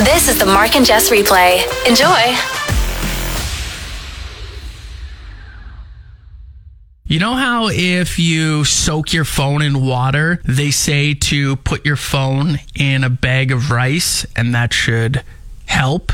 This is the Mark and Jess replay. Enjoy. You know how if you soak your phone in water, they say to put your phone in a bag of rice and that should help?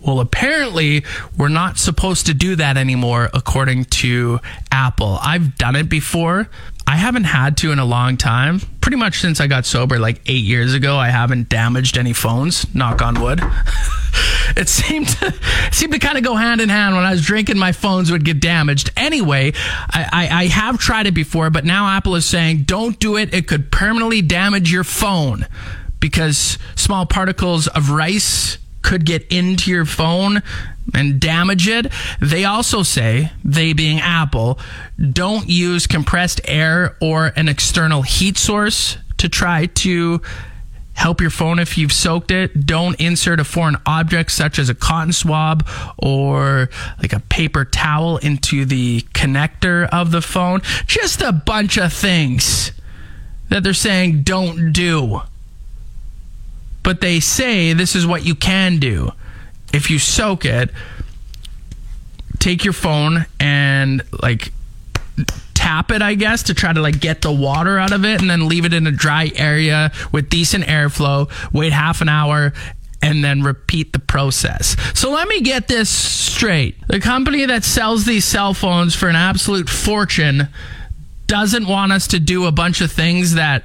Well, apparently, we're not supposed to do that anymore, according to Apple. I've done it before. I haven't had to in a long time. Pretty much since I got sober, like eight years ago, I haven't damaged any phones. Knock on wood. it seemed to, it seemed to kind of go hand in hand. When I was drinking, my phones would get damaged. Anyway, I, I, I have tried it before, but now Apple is saying don't do it. It could permanently damage your phone because small particles of rice could get into your phone and damage it. They also say, they being Apple, don't use compressed air or an external heat source to try to help your phone if you've soaked it. Don't insert a foreign object such as a cotton swab or like a paper towel into the connector of the phone. Just a bunch of things that they're saying don't do but they say this is what you can do. If you soak it, take your phone and like tap it, I guess, to try to like get the water out of it and then leave it in a dry area with decent airflow, wait half an hour and then repeat the process. So let me get this straight. The company that sells these cell phones for an absolute fortune doesn't want us to do a bunch of things that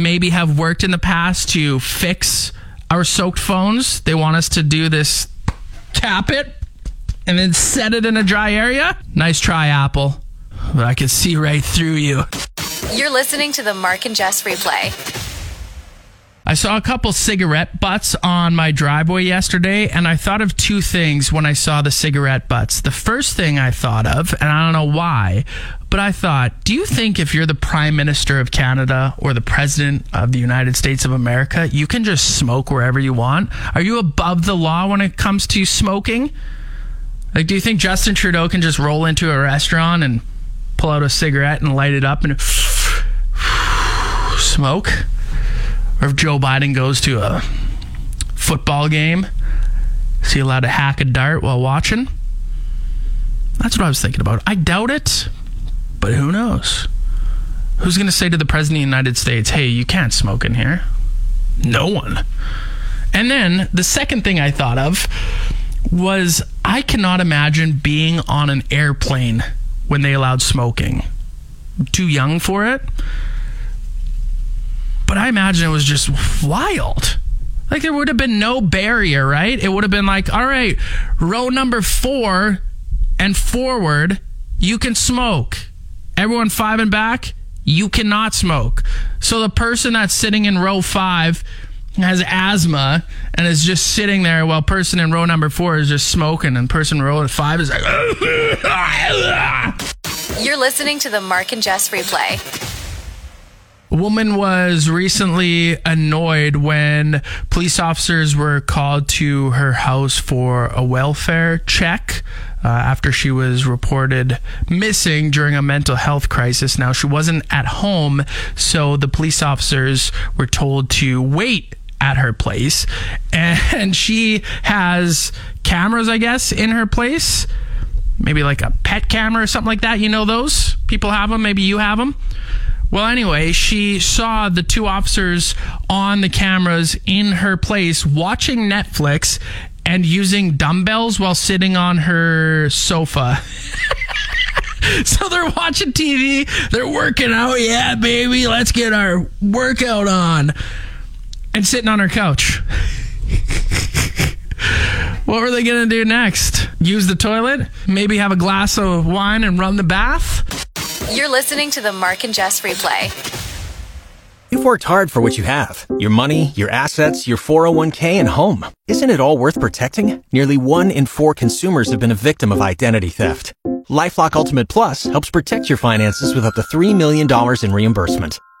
maybe have worked in the past to fix our soaked phones. They want us to do this tap it and then set it in a dry area. Nice try, Apple. But I can see right through you. You're listening to the Mark and Jess replay. I saw a couple cigarette butts on my driveway yesterday, and I thought of two things when I saw the cigarette butts. The first thing I thought of, and I don't know why, but I thought, do you think if you're the Prime Minister of Canada or the President of the United States of America, you can just smoke wherever you want? Are you above the law when it comes to smoking? Like, do you think Justin Trudeau can just roll into a restaurant and pull out a cigarette and light it up and smoke? Or if Joe Biden goes to a football game, is he allowed to hack a dart while watching? That's what I was thinking about. I doubt it, but who knows? Who's going to say to the President of the United States, hey, you can't smoke in here? No one. And then the second thing I thought of was I cannot imagine being on an airplane when they allowed smoking. Too young for it but I imagine it was just wild. Like there would have been no barrier, right? It would have been like, all right, row number four and forward, you can smoke. Everyone five and back, you cannot smoke. So the person that's sitting in row five has asthma and is just sitting there while person in row number four is just smoking and person in row five is like You're listening to the Mark and Jess replay. A woman was recently annoyed when police officers were called to her house for a welfare check. Uh, after she was reported missing during a mental health crisis. Now, she wasn't at home, so the police officers were told to wait at her place. And she has cameras, I guess, in her place. Maybe like a pet camera or something like that. You know those? People have them. Maybe you have them. Well, anyway, she saw the two officers on the cameras in her place watching Netflix and using dumbbells while sitting on her sofa. so they're watching TV, they're working out. Yeah, baby, let's get our workout on. And sitting on her couch. what were they going to do next? Use the toilet? Maybe have a glass of wine and run the bath? You're listening to the Mark and Jess replay. You've worked hard for what you have your money, your assets, your 401k, and home. Isn't it all worth protecting? Nearly one in four consumers have been a victim of identity theft. Lifelock Ultimate Plus helps protect your finances with up to $3 million in reimbursement.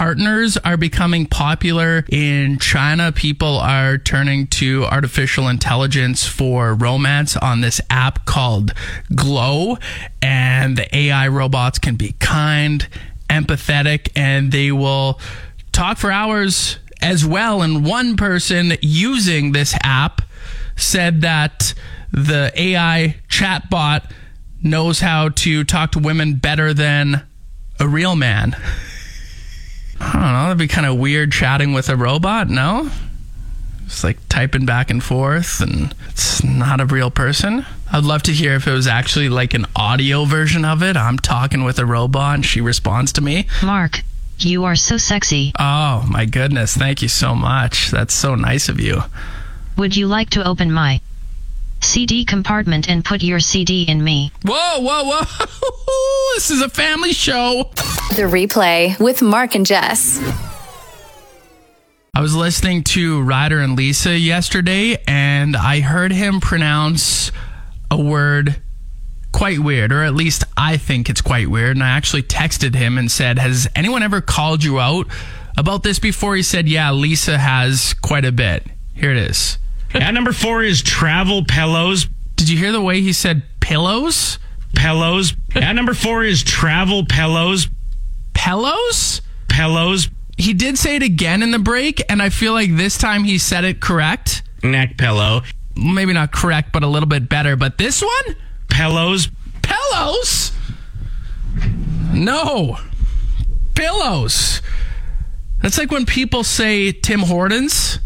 partners are becoming popular in China. People are turning to artificial intelligence for romance on this app called Glow. And the AI robots can be kind, empathetic, and they will talk for hours as well. And one person using this app said that the AI chatbot knows how to talk to women better than a real man. I don't know. That'd be kind of weird chatting with a robot, no? It's like typing back and forth, and it's not a real person. I'd love to hear if it was actually like an audio version of it. I'm talking with a robot and she responds to me. Mark, you are so sexy. Oh, my goodness. Thank you so much. That's so nice of you. Would you like to open my CD compartment and put your CD in me? Whoa, whoa, whoa. this is a family show. The replay with Mark and Jess. I was listening to Ryder and Lisa yesterday, and I heard him pronounce a word quite weird, or at least I think it's quite weird. And I actually texted him and said, Has anyone ever called you out about this before? He said, Yeah, Lisa has quite a bit. Here it is. At number four is travel pillows. Did you hear the way he said pillows? Pillows. At number four is travel pillows. Pillows? Pillows. He did say it again in the break, and I feel like this time he said it correct. Neck pillow. Maybe not correct, but a little bit better. But this one? Pillows. Pillows? No. Pillows. That's like when people say Tim Hortons.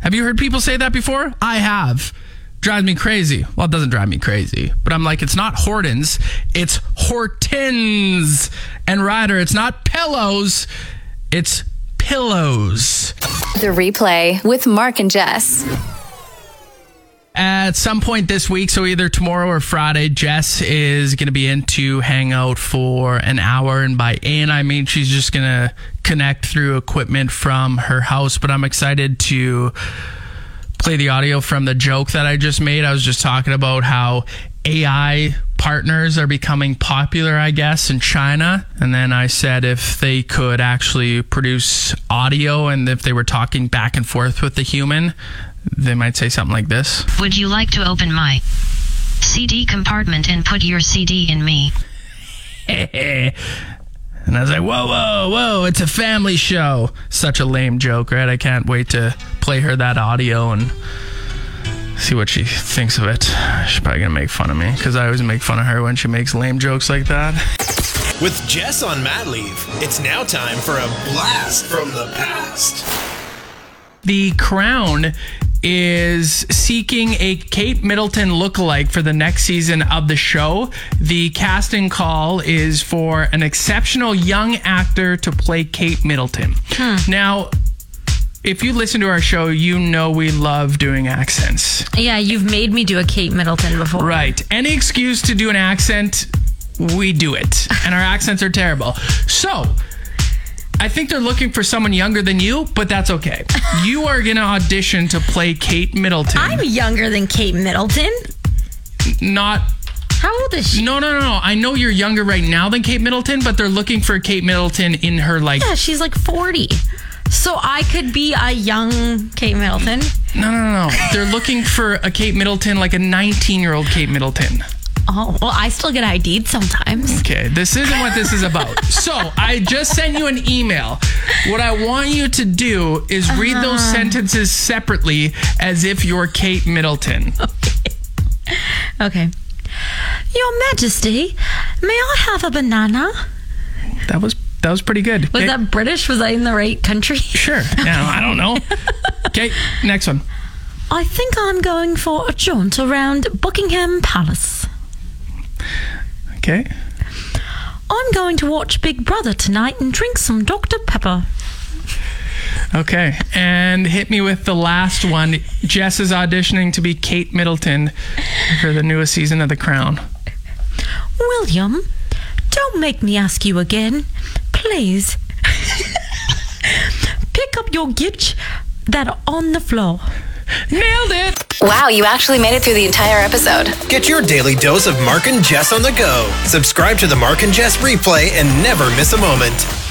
Have you heard people say that before? I have. Drives me crazy. Well, it doesn't drive me crazy, but I'm like, it's not Hortons, it's Hortons. And Ryder, it's not pillows, it's pillows. The replay with Mark and Jess. At some point this week, so either tomorrow or Friday, Jess is going to be in to hang out for an hour. And by in, I mean she's just going to connect through equipment from her house. But I'm excited to play the audio from the joke that I just made. I was just talking about how AI partners are becoming popular, I guess, in China. And then I said if they could actually produce audio and if they were talking back and forth with the human, they might say something like this. Would you like to open my CD compartment and put your CD in me? and I was like, whoa, whoa, whoa, it's a family show. Such a lame joke, right? I can't wait to play her that audio and see what she thinks of it. She's probably gonna make fun of me because I always make fun of her when she makes lame jokes like that. With Jess on mat leave, it's now time for a blast from the past. The Crown is seeking a Kate Middleton lookalike for the next season of the show. The casting call is for an exceptional young actor to play Kate Middleton. Hmm. Now, if you listen to our show, you know we love doing accents. Yeah, you've made me do a Kate Middleton before. Right. Any excuse to do an accent, we do it. And our accents are terrible. So, I think they're looking for someone younger than you, but that's okay. You are going to audition to play Kate Middleton. I'm younger than Kate Middleton. not How old is she? No, no, no, no. I know you're younger right now than Kate Middleton, but they're looking for Kate Middleton in her like Yeah, she's like 40. So I could be a young Kate Middleton. No, no, no, no. They're looking for a Kate Middleton like a 19-year-old Kate Middleton. Oh, well, I still get ID'd sometimes. Okay, this isn't what this is about. So I just sent you an email. What I want you to do is read those uh-huh. sentences separately as if you're Kate Middleton. Okay. Your Majesty, may I have a banana? That was that was pretty good. Was that British? Was I in the right country? sure? No, I don't know. Okay, next one. I think I'm going for a jaunt around Buckingham Palace. Okay, I'm going to watch Big Brother tonight and drink some Dr. Pepper. Okay, and hit me with the last one. Jess is auditioning to be Kate Middleton for the newest season of The Crown. William, don't make me ask you again. Please. Pick up your gifts that are on the floor. Nailed it! Wow, you actually made it through the entire episode. Get your daily dose of Mark and Jess on the go. Subscribe to the Mark and Jess replay and never miss a moment.